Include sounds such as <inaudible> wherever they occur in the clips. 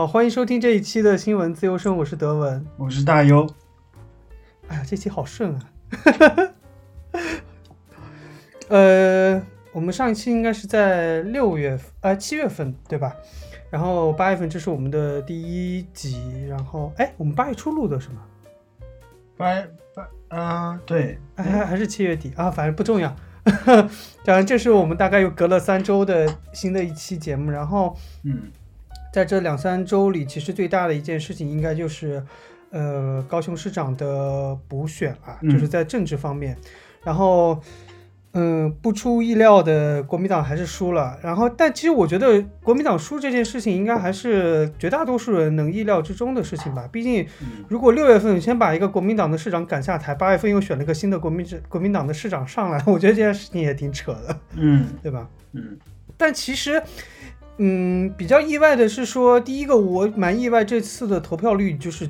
好，欢迎收听这一期的新闻自由声，我是德文。我是大优。哎呀，这期好顺啊！<laughs> 呃，我们上一期应该是在六月，呃，七月份对吧？然后八月份这是我们的第一集，然后哎，我们八月初录的是吗？八八啊，对，还还是七月底啊，反正不重要。<laughs> 讲这是我们大概又隔了三周的新的一期节目，然后嗯，在这两三周里，其实最大的一件事情应该就是，呃，高雄市长的补选啊，嗯就是在政治方面，然后。嗯，不出意料的，国民党还是输了。然后，但其实我觉得国民党输这件事情，应该还是绝大多数人能意料之中的事情吧。毕竟，嗯如果六月份先把一个国民党的市长赶下台，八月份又选了个新的国民政国民党的市长上来，<laughs> 我觉得这件事情也挺扯的，嗯对吧？嗯但其实，嗯，比较意外的是说，第一个我蛮意外，这次的投票率就是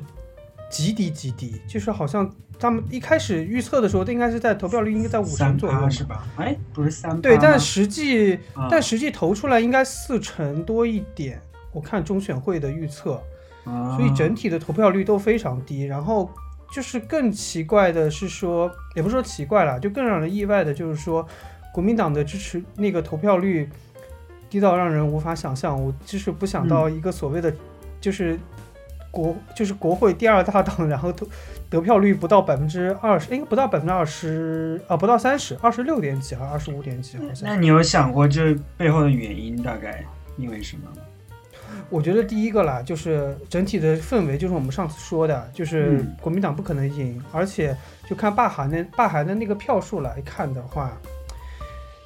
极低极低，就是好像他们一开始预测的时候，应该是在投票率应该在五成左右是吧？哎，不是三对，但实际、啊但实际投出来应该四成多一点，我看中选会的预测，啊所以整体的投票率都非常低。然后就是更奇怪的是说，也不是说奇怪啦，就更让人意外的就是说，国民党的支持那个投票率低到让人无法想象。我就是不想到一个所谓的就是国就是国会第二大党，然后投得票率不到百分之二十，应该不到百分之二十啊，不到三十，二十六点几还是二十五点几好像。那你有想过这背后的原因大概因为什么吗？我觉得第一个啦，就是整体的氛围，就是我们上次说的，就是嗯国民党不可能赢，而且就看罢韩的罢韩的那个票数来看的话，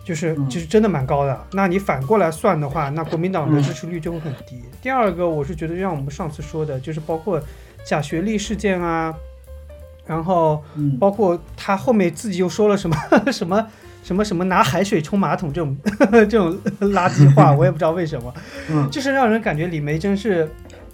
就是嗯就是真的蛮高的。那你反过来算的话，那国民党的嗯支持率就会很低。第二个，我是觉得就像我们上次说的，就是包括假学历事件啊，然后嗯包括他后面自己又说了什么 <laughs> 什么什么什么拿海水冲马桶这种 <laughs> 这种垃圾话，我也不知道为什么。嗯 <laughs> 就是让人感觉李梅真是，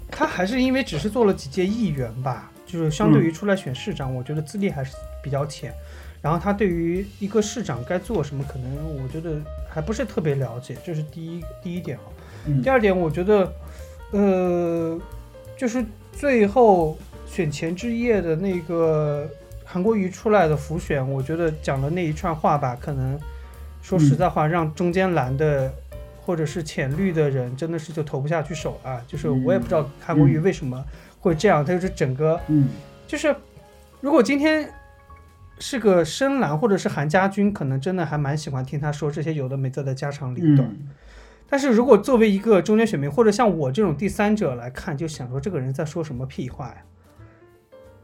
他还是因为只是做了几届议员吧，就是相对于出来选市长，我觉得资历还是比较浅。然后他对于一个市长该做什么，可能我觉得还不是特别了解，这是第一第一点啊。嗯第二点，我觉得，呃，就是最后选前之夜的那个韩国瑜出来的浮选，我觉得讲的那一串话吧，可能说实在话，让中间蓝的或者是浅绿的人真的是就投不下去手啊。就是我也不知道韩国瑜为什么会这样，他就是整个嗯就是如果今天。是个深蓝或者是韩家军，可能真的还蛮喜欢听他说这些有的没的的家长里短。嗯但是如果作为一个中间选民，或者像我这种第三者来看，就想说这个人在说什么屁话呀？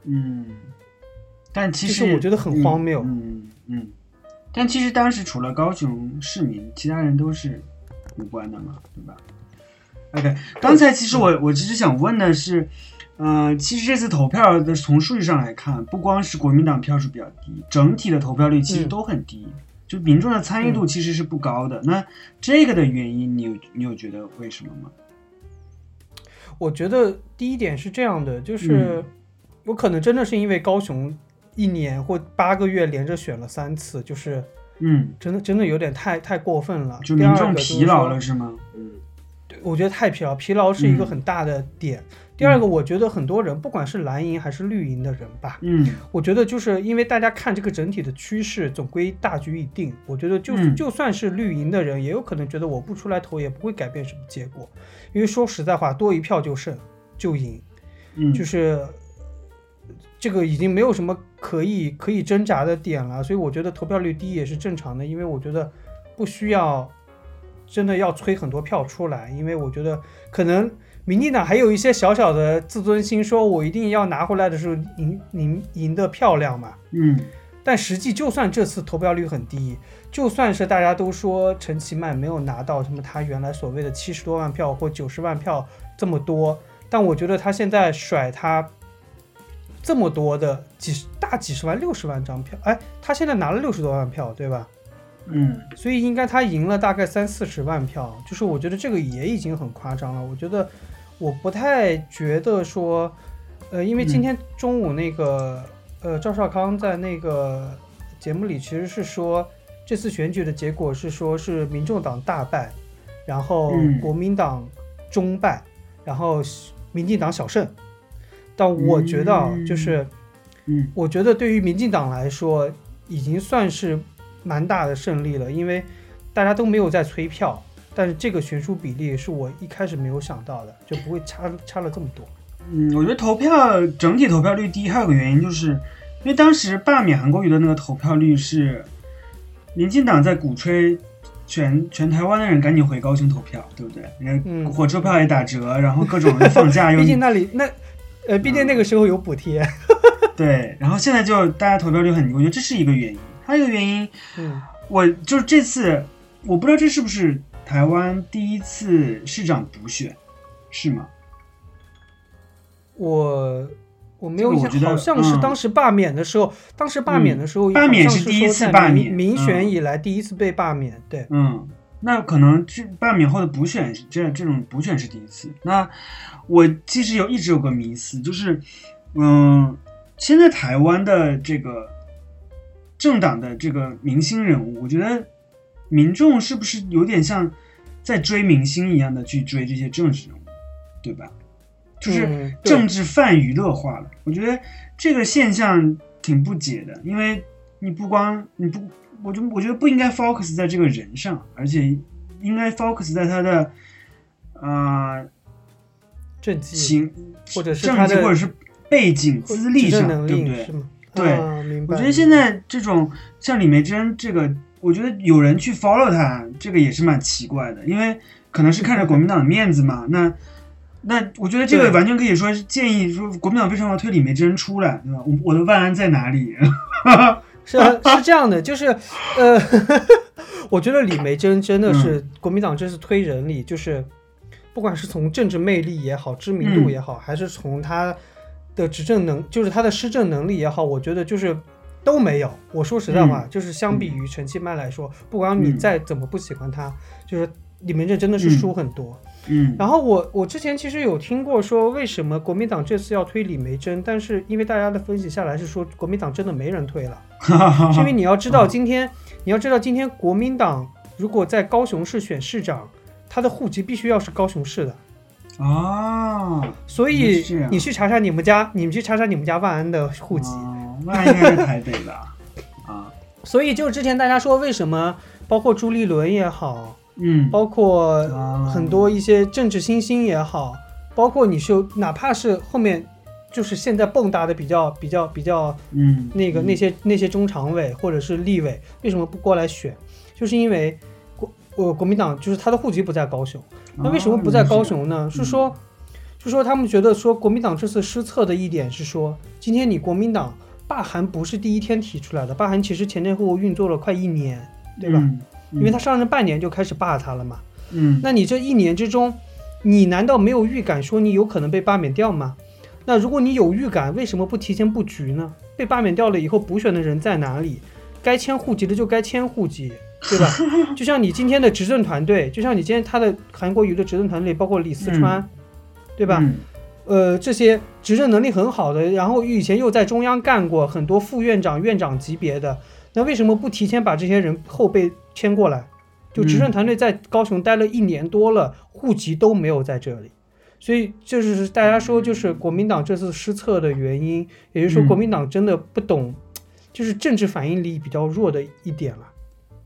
嗯，但其实我觉得很荒谬。嗯嗯，但其实当时除了高雄市民，其他人都是无关的嘛，对吧？OK，刚才其实我我其实想问的是，呃，其实这次投票的从数据上来看，不光是国民党票数比较低，整体的投票率其实嗯都很低，就民众的参与度其实是不高的。那这个的原因，你有你有觉得为什么吗？我觉得第一点是这样的，就是我可能真的是因为高雄一年或八个月连着选了三次，就是嗯，真的真的有点太太过分了。就民众疲劳了是吗？嗯对我觉得太疲劳，疲劳是一个嗯很大的点。第二个，我觉得很多人不管是蓝营还是绿营的人吧，嗯我觉得就是因为大家看这个整体的趋势，总归大局已定。我觉得就、嗯就算是绿营的人，也有可能觉得我不出来投也不会改变什么结果，因为说实在话，多一票就胜就赢，嗯，就是 <laughs> 这个已经没有什么可以可以挣扎的点了。所以我觉得投票率低也是正常的，因为我觉得不需要真的要催很多票出来，因为我觉得可能。民进党还有一些小小的自尊心，说我一定要拿回来的时候赢赢赢得漂亮嘛。嗯但实际就算这次投票率很低，就算是大家都说陈其迈没有拿到什么他原来所谓的七十多万票或九十万票这么多，但我觉得他现在甩他这么多的几十大几十万六十万张票，哎，他现在拿了六十多万票，对吧？嗯所以应该他赢了大概三四十万票，就是我觉得这个也已经很夸张了。我觉得我不太觉得说，呃，因为今天中午那个、呃赵少康在那个节目里其实是说，这次选举的结果是说是民众党大败，然后嗯国民党中败，然后民进党小胜。但我觉得啊，就是，嗯我觉得对于民进党来说，已经算是蛮大的胜利了，因为大家都没有在催票，但是这个悬殊比例是我一开始没有想到的，就不会差差了这么多。嗯，我觉得投票整体投票率低，还有个原因就是，因为当时罢免韩国瑜的那个投票率是，民进党在鼓吹全全台湾的人赶紧回高雄投票，对不对？人嗯家火车票也打折，然后各种放假 <laughs> 又毕竟那里那，呃，毕竟那个时候有补贴。<laughs> 对，然后现在就大家投票率很低，我觉得这是一个原因。还有一个原因，嗯，我就是这次我不知道这是不是台湾第一次市长补选，是吗？我我没有印象，好像是嗯当时罢免的时候，当时罢免的时候，罢免是是第一次罢免民选以来第一次被罢免。对，嗯，那可能这罢免后的补选是这这种补选是第一次。那我其实有一直有个迷思，就是，嗯，现在台湾的这个政党的这个明星人物，我觉得民众是不是有点像在追明星一样的去追这些政治人物，对吧？就是政治泛娱乐化了。我觉得这个现象挺不解的，因为你不光你不，我就我觉得不应该 focus 在这个人上，而且应该 focus 在他的啊、政绩情或者是或者是背景资历上，对不对？对啊明白。我觉得现在这种像李梅珍这个，我觉得有人去 follow 他，这个也是蛮奇怪的，因为可能是看着国民党的面子嘛。那那我觉得这个完全可以说是建议说国民党为什么要推李梅珍出来，对吧？我我的万安在哪里？<laughs> 是是这样的，就是呃，<laughs> 我觉得李梅珍真的是嗯国民党这次推人里，就是不管是从政治魅力也好，知名度也好，还是从他的执政能，就是他的施政能力也好，我觉得就是都没有。我说实在话，就是相比于陈其迈来说，不管你嗯再怎么不喜欢他，就是李梅珍真的是输很多。嗯然后我我之前其实有听过说，为什么国民党这次要推李梅珍，但是因为大家的分析下来是说，国民党真的没人推了。<laughs> 是因为你要知道，今天你要知道，今天国民党如果在高雄市选市长，他的户籍必须要是高雄市的，啊，所以你去查查你们家，你们去查查你们家万安的户籍。哦那应该是台北的？<laughs> 啊，所以就之前大家说，为什么包括朱立伦也好，嗯，包括啊很多一些政治新星也好，包括你是哪怕是后面就是现在蹦跶的比较比较比较嗯那个嗯那些那些中常委或者是立委为什么不过来选？就是因为国呃国民党就是他的户籍不在高雄，那为什么不在高雄呢？是说是说他们觉得说国民党这次失策的一点是说，今天你国民党罢韩不是第一天提出来的，罢韩其实前前后后运作了快一年，对吧？嗯因为他上任半年就开始罢他了嘛。嗯那你这一年之中，你难道没有预感说你有可能被罢免掉吗？那如果你有预感，为什么不提前布局呢？被罢免掉了以后，补选的人在哪里？该迁户籍的就该迁户籍，对吧？就像你今天的执政团队，就像你今天他的韩国瑜的执政团队，包括李四川，对吧？嗯呃，这些执政能力很好的，然后以前又在中央干过很多副院长、院长级别的，那为什么不提前把这些人后备迁过来？就执政团队在高雄待了一年多了，户籍都没有在这里，所以就是大家说就是国民党这次失策的原因，也就是说嗯国民党真的不懂，就是政治反应力比较弱的一点了。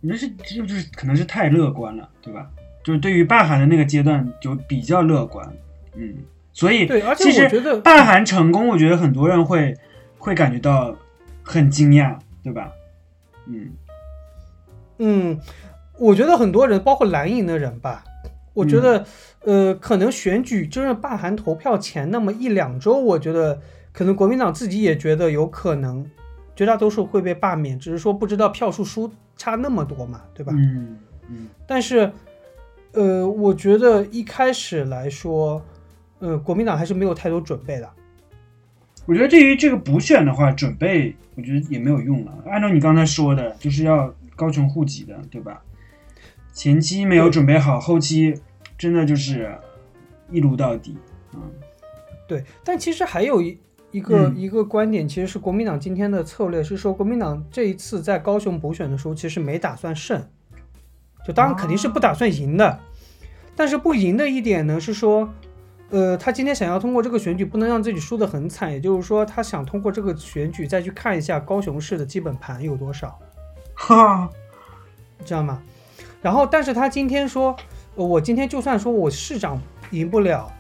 你这是这就是可能是太乐观了，对吧？就是对于罢韩的那个阶段就比较乐观，嗯，所以对，而且我觉得罢韩成功，我觉得很多人会会感觉到很惊讶，对吧？嗯嗯，我觉得很多人，包括蓝营的人吧，我觉得，呃，可能选举就是罢韩投票前那么一两周，我觉得可能国民党自己也觉得有可能，绝大多数会被罢免，只是说不知道票数输差那么多嘛，对吧？嗯嗯但是，呃，我觉得一开始来说，呃，国民党还是没有太多准备的。我觉得对于这个补选的话，准备我觉得也没有用了。按照你刚才说的，就是要高层户籍的，对吧？前期没有准备好，后期真的就是一撸到底。嗯对，但其实还有一一个、嗯。一个观点，其实是国民党今天的策略是说，国民党这一次在高雄补选的时候，其实没打算胜，就当然肯定是不打算赢的，但是不赢的一点呢是说，呃，他今天想要通过这个选举，不能让自己输得很惨，也就是说，他想通过这个选举再去看一下高雄市的基本盘有多少，哈，知道吗？然后，但是他今天说，呃我今天就算说我市长赢不了，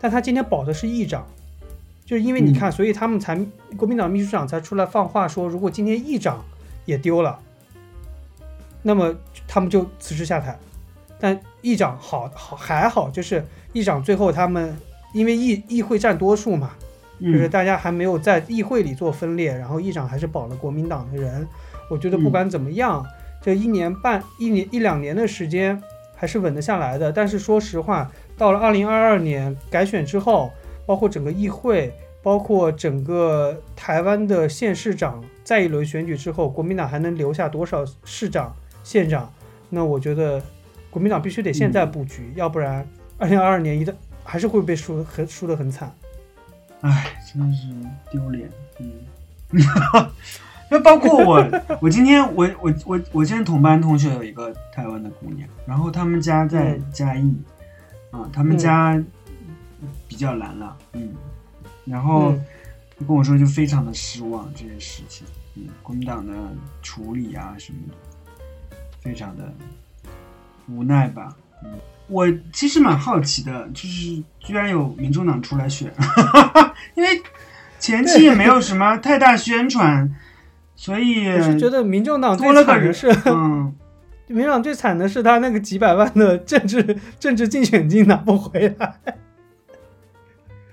但他今天保的是议长，就是因为你看，所以他们才国民党秘书长才出来放话说，如果今天议长也丢了，那么他们就辞职下台。但议长好好还好，就是议长最后他们因为议议会占多数嘛，就是嗯大家还没有在议会里做分裂，然后议长还是保了国民党的人。我觉得不管怎么样，这一年半、一年一两年的时间还是稳得下来的。但是说实话，到了二零二二年改选之后，包括整个议会，包括整个台湾的县市长，在一轮选举之后，国民党还能留下多少市长、县长？那我觉得国民党必须得现在布局，要不然二零二二年一旦还是会被输得很输得很惨。唉，真的是丢脸。嗯，<laughs> 那包括我，我今天我我我我今天同班同学有一个台湾的姑娘，然后他们家在嗯嘉义，啊，他们家比较难了，嗯，然后嗯。跟我说就非常的失望这件事情，嗯，国民党的处理啊什么的，非常的无奈吧，嗯，我其实蛮好奇的，就是居然有民众党出来选，<laughs> 因为前期也没有什么太大宣传，所以我是觉得民众党最多了个人惨的是，嗯，<laughs> 民众党最惨的是他那个几百万的政治政治竞选金拿不回来。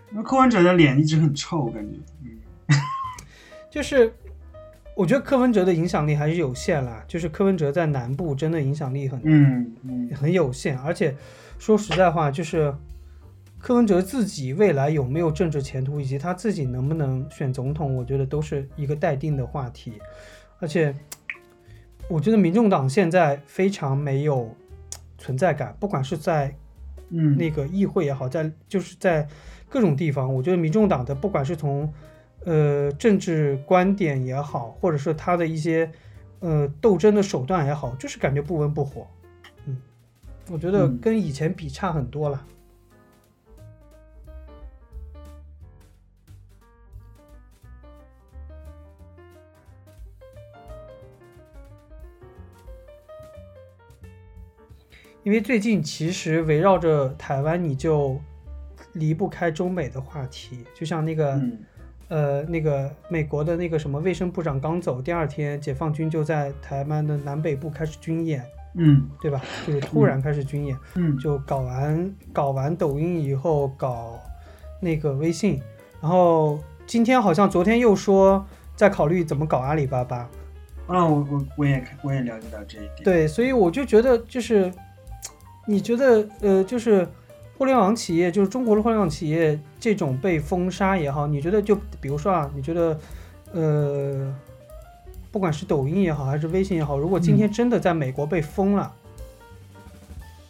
那柯文哲的脸一直很臭，我感觉，嗯就是我觉得柯文哲的影响力还是有限啦，就是柯文哲在南部真的影响力很嗯嗯很有限，而且说实在话，就是柯文哲自己未来有没有政治前途，以及他自己能不能选总统，我觉得都是一个待定的话题。而且，我觉得民众党现在非常没有存在感，不管是在嗯，那个议会也好，在就是在各种地方，我觉得民众党的不管是从呃政治观点也好，或者是他的一些呃斗争的手段也好，就是感觉不温不火。嗯，我觉得嗯跟以前比差很多了。因为最近其实围绕着台湾，你就离不开中美的话题，就像那个、嗯。呃那个美国的那个什么卫生部长刚走，第二天解放军就在台湾的南北部开始军演，嗯。对吧？就是突然开始军演，嗯。就搞完搞完抖音以后搞那个微信，然后今天好像昨天又说在考虑怎么搞阿里巴巴，啊，我我我也我也了解到这一点，对，所以我就觉得就是，你觉得呃，就是互联网企业，就是中国的互联网企业这种被封杀也好，你觉得就比如说啊，你觉得呃，不管是抖音也好，还是微信也好，如果今天真的在美国被封了，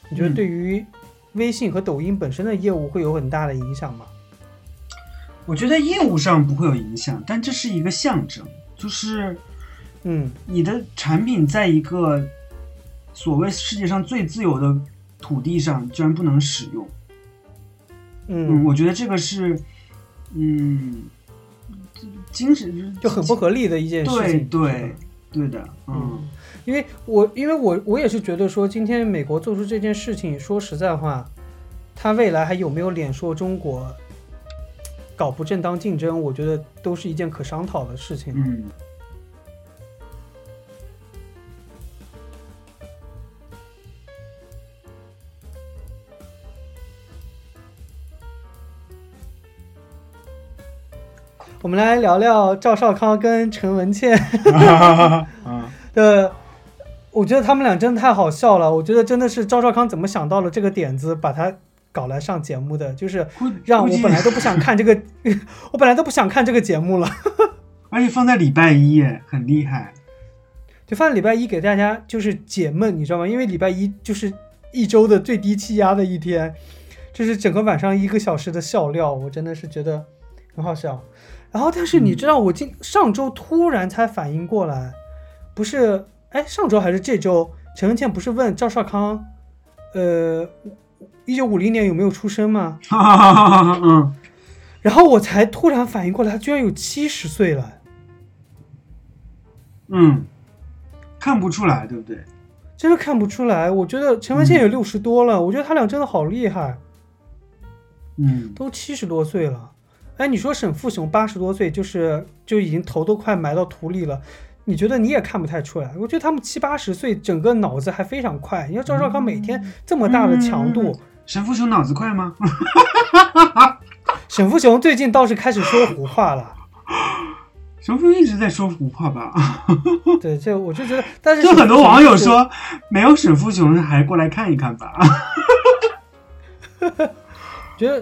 你觉得嗯。对于微信和抖音本身的业务会有很大的影响吗？我觉得业务上不会有影响，但这是一个象征，就是嗯。你的产品在一个所谓世界上最自由的土地上，居然不能使用。嗯，嗯，我觉得这个是，嗯，精神就很不合理的一件事情。对对对的，嗯嗯，因为我因为我我也是觉得说，今天美国做出这件事情，说实在话，他未来还有没有脸说中国搞不正当竞争，我觉得都是一件可商讨的事情。嗯我们来聊聊赵少康跟陈文茜啊，<laughs> 的，我觉得他们俩真的太好笑了。我觉得真的是赵少康怎么想到了这个点子，把他搞来上节目的，就是让我本来都不想看这个，<laughs> 我本来都不想看这个节目了。而且放在礼拜一耶，很厉害。就放在礼拜一给大家就是解闷，你知道吗？因为礼拜一就是一周的最低气压的一天，就是整个晚上一个小时的笑料，我真的是觉得很好笑。然后，但是你知道，我今上周突然才反应过来，不是，哎，上周还是这周，陈文茜不是问赵少康，呃，一九五零年有没有出生吗？哈哈哈哈哈，嗯，然后我才突然反应过来，他居然有七十岁了。嗯，看不出来，对不对？真的看不出来。我觉得陈文茜也六十多了，我觉得他俩真的好厉害，嗯，都七十多岁了。哎，你说沈富雄八十多岁，就是就已经头都快埋到土里了，你觉得你也看不太出来？我觉得他们七八十岁，整个脑子还非常快。你要赵少康每天这么大的强度，嗯沈富雄脑子快吗？<laughs> 沈富雄最近倒是开始说胡话了。<laughs> 沈富雄一直在说胡话吧？对，这我就觉得，<laughs> 但是就很多网友说，没有沈富雄还过来看一看吧。觉得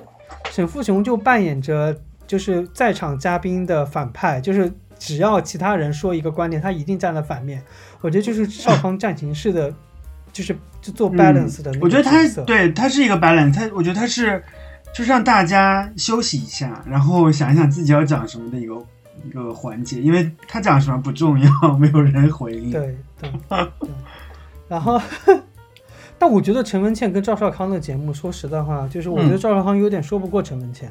沈富雄就扮演着就是在场嘉宾的反派，就是只要其他人说一个观点，他一定站在反面。我觉得就是少 <laughs> 康战情式的，就是就做 balance 的嗯我觉得他对他是一个 balance，他我觉得他是就是让大家休息一下，然后想一想自己要讲什么的一个一个环节，因为他讲什么不重要，<laughs> 没有人回应。对对对，<laughs> 然后。但我觉得陈文茜跟赵少康的节目，说实在话，就是我觉得嗯。赵少康有点说不过陈文茜。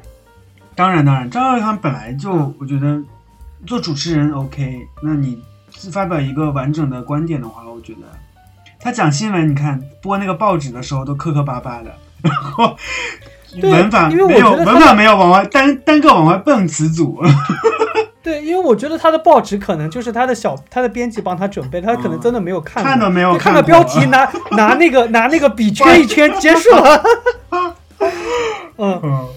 当然当然，赵少康本来就我觉得做主持人 OK，那你发表一个完整的观点的话，我觉得他讲新闻，你看播那个报纸的时候都磕磕巴巴的，然后文法没有文法没有往外单单个往外蹦词组，<laughs> 对，因为我觉得他的报纸可能就是他的小他的编辑帮他准备，他可能真的没有看过，看到没有就看到标题拿 <laughs> 拿那个拿那个笔圈一圈结束了。<laughs> 嗯，嗯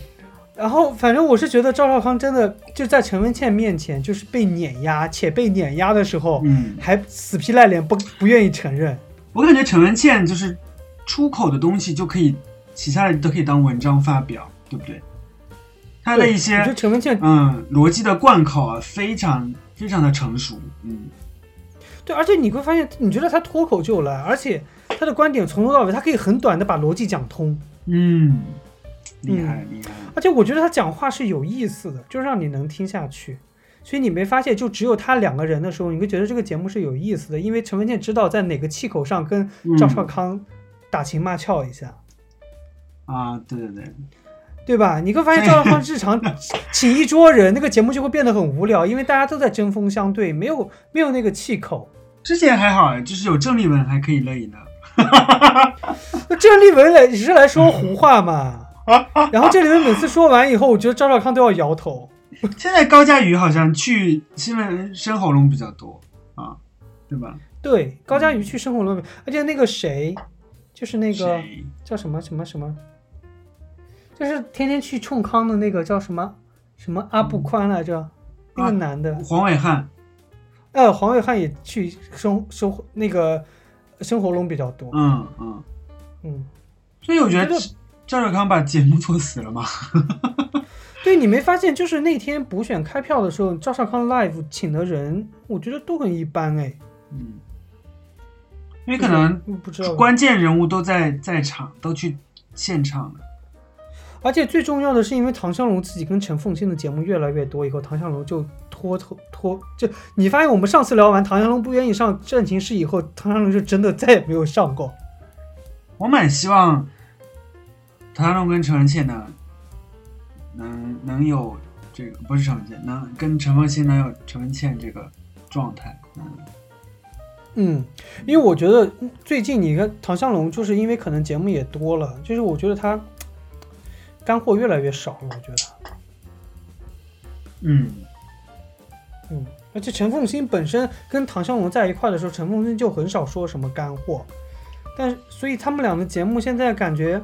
然后反正我是觉得赵少康真的就在陈文茜面前就是被碾压，且被碾压的时候嗯，还死皮赖脸不不愿意承认。我感觉陈文茜就是出口的东西就可以，其他人都可以当文章发表，对不对？他的一些觉得陈文茜嗯逻辑的贯口啊，非常非常的成熟，嗯。对，而且你会发现，你觉得他脱口就来，而且他的观点从头到尾，他可以很短的把逻辑讲通。嗯，厉害厉害，而且我觉得他讲话是有意思的，就让你能听下去。所以你没发现，就只有他两个人的时候，你会觉得这个节目是有意思的，因为陈文茜知道在哪个气口上跟赵少康打情骂俏一下，啊，对对对，对吧？你会发现赵少康日常请一桌人，那个节目就会变得很无聊，因为大家都在针锋相对，没有没有那个气口。之前还好，就是有郑丽文还可以乐一乐，那郑丽文来也是来说胡话嘛，<laughs> 然后郑丽文每次说完以后，我觉得赵少康都要摇头。现在高佳宇好像去新闻生喉咙比较多啊，对吧？对，高佳瑜去生活龙，而且那个谁，就是那个叫什么什么什么，就是天天去冲康的那个叫什么什么阿布宽来着，那个啊男的，黄伟汉，呃，黄伟汉也去生生活那个生活龙比较多，嗯嗯，嗯，所以我觉得赵少康把节目做死了嘛。<laughs> 对你没发现，就是那天补选开票的时候，赵少康 live 请的人，我觉得都很一般哎，嗯，因为可能嗯不知道，关键人物都在在场，都去现场了。而且最重要的是，因为唐湘龙自己跟陈凤新的节目越来越多以后，唐湘龙就拖拖拖，就你发现我们上次聊完唐湘龙不愿意上战情室以后，唐湘龙就真的再也没有上过。我蛮希望唐湘龙跟陈文倩呢，能能有这个不是陈文茜，能跟陈凤新能有陈文倩这个状态。嗯，嗯，因为我觉得最近你看唐湘龙，就是因为可能节目也多了，就是我觉得他干货越来越少了。我觉得，嗯，嗯，而且陈凤新本身跟唐湘龙在一块的时候，陈凤新就很少说什么干货，但是所以他们俩的节目现在感觉，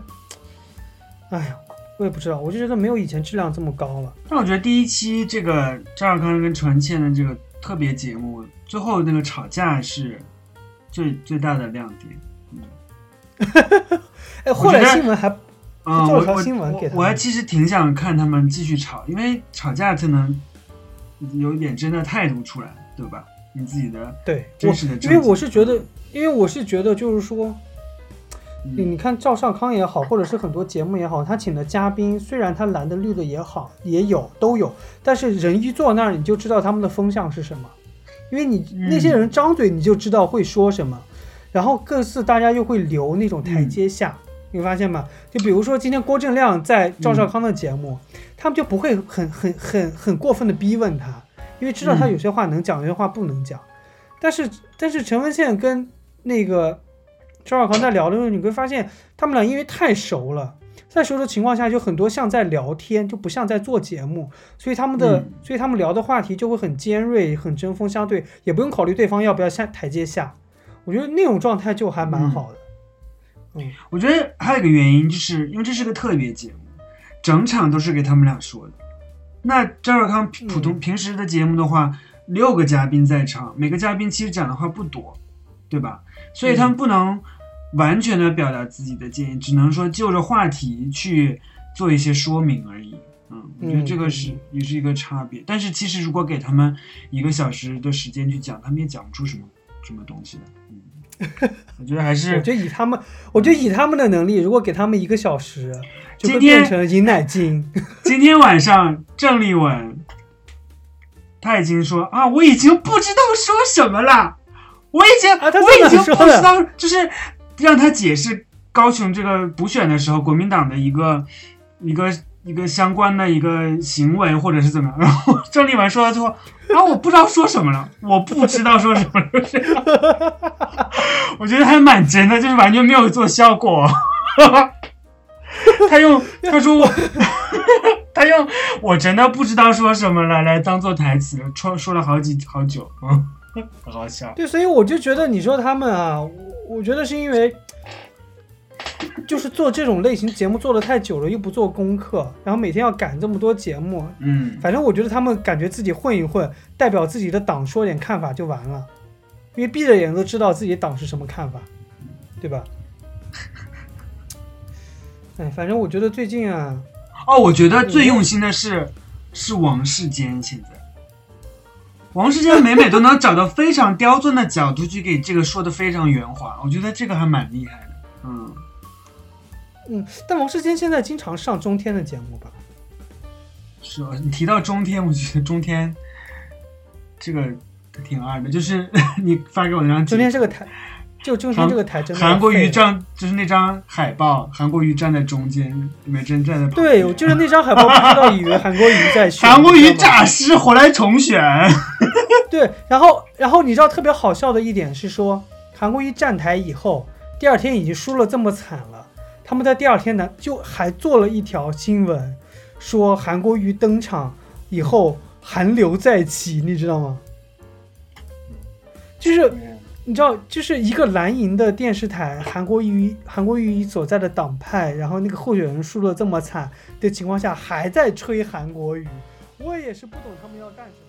哎呀，我也不知道，我就觉得没有以前质量这么高了。但我觉得第一期这个赵少康跟陈文茜的这个特别节目，最后那个吵架是最最大的亮点。<laughs> 哎，后来新闻还啊、做了条我我我新闻给他们我还其实挺想看他们继续吵，因为吵架才能有一点真的态度出来，对吧？你自己的，对真实的，因为我是觉得，因为我是觉得就是说，你嗯。你看赵少康也好，或者是很多节目也好，他请的嘉宾，虽然他蓝的绿的也好，也有都有，但是人一坐那儿，你就知道他们的风向是什么，因为你嗯。那些人张嘴你就知道会说什么，然后各自大家又会留那种台阶下，你会发现吗？就比如说今天郭正亮在赵少康的节目，他们就不会很很很很过分的逼问他，因为知道他有些话能讲，有些话不能讲。但是但是陈文茜跟那个赵少康在聊的时候，你会发现他们俩因为太熟了。在熟的情况下，就很多像在聊天，就不像在做节目，所以他们的，所以他们聊的话题就会很尖锐、很针锋相对，也不用考虑对方要不要下台阶下。我觉得那种状态就还蛮好的。嗯，我觉得还有一个原因，就是因为这是个特别节目，整场都是给他们俩说的。那赵少康普通平时的节目的话，六个嘉宾在场，每个嘉宾其实讲的话不多，对吧？所以他们不能。完全的表达自己的建议，只能说就着话题去做一些说明而已。嗯，我觉得这个是也是一个差别。但是其实如果给他们一个小时的时间去讲，他们也讲不出什么什么东西的。嗯，<laughs> 我觉得还是，我觉得以他们，我觉得以他们的能力，如果给他们一个小时，就会变成饮奶精。今天晚上郑丽文他已经说啊，我已经不知道说什么了，我已经我已经不知道就是。让他解释高雄这个补选的时候，国民党的一个一个一个相关的一个行为，或者是怎么样。<laughs> 然后郑丽文说到最后，啊，我不知道说什么了，我不知道说什么了。我觉得还蛮真的，就是完全没有做效果。<laughs> 他用他说我，<laughs> 他用我真的不知道说什么了来当做台词，说说了好几好久，嗯，很好笑。对，所以我就觉得你说他们啊。我我觉得是因为，就是做这种类型节目做的太久了，又不做功课，然后每天要赶这么多节目，嗯，反正我觉得他们感觉自己混一混，代表自己的党说点看法就完了，因为闭着眼都知道自己党是什么看法，对吧？哎，反正我觉得最近啊，哦，我觉得最用心的是是王世坚现在。王世坚每每都能找到非常刁钻的角度去给这个说的非常圆滑，我觉得这个还蛮厉害的。嗯嗯，但王世坚现在经常上中天的节目吧？是啊？你提到中天，我觉得中天这个挺二的，就是 <laughs> 你发给我那张中天这个台。就中天这个台真的，韩国瑜站就是那张海报，韩国瑜站在中间，美珍站在。对，就是那张海报，不知道以为韩国瑜在选。<laughs> 韩国瑜诈尸，回来重选。<laughs> 对，然后，然后你知道特别好笑的一点是说，韩国瑜站台以后，第二天已经输了这么惨了，他们在第二天呢就还做了一条新闻，说韩国瑜登场以后韩流再起，你知道吗？就是。你知道，就是一个蓝营的电视台，韩国瑜韩国瑜所在的党派，然后那个候选人输的这么惨的情况下，还在吹韩国瑜，我也是不懂他们要干什么。